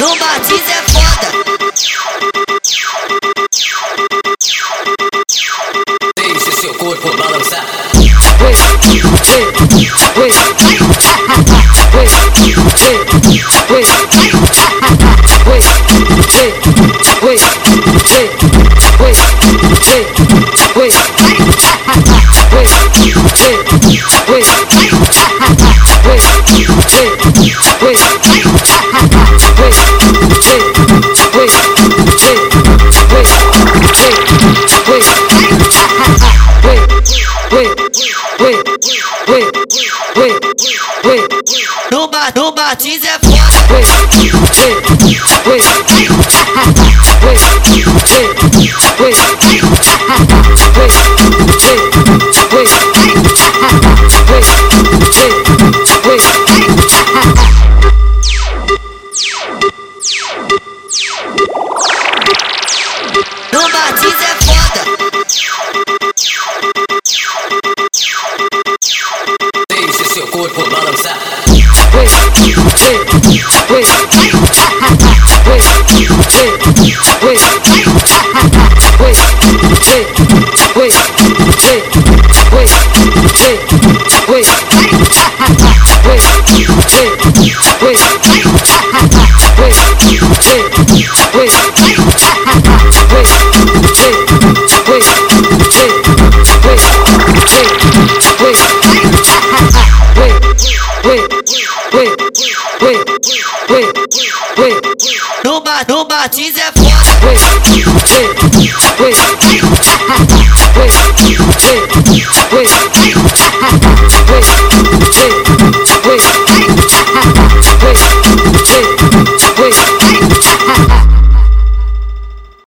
No Martins é foda. Deixe seu corpo balançar. No, Mar, no Martins é foda. Deixe seu corpo balançar. No, Mar, no Martins é foda. Wait,